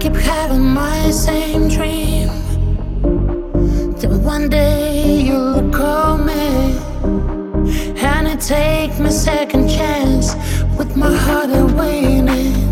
keep having my same dream. Then one day you'll call me, and I take my second chance with my heart awaiting.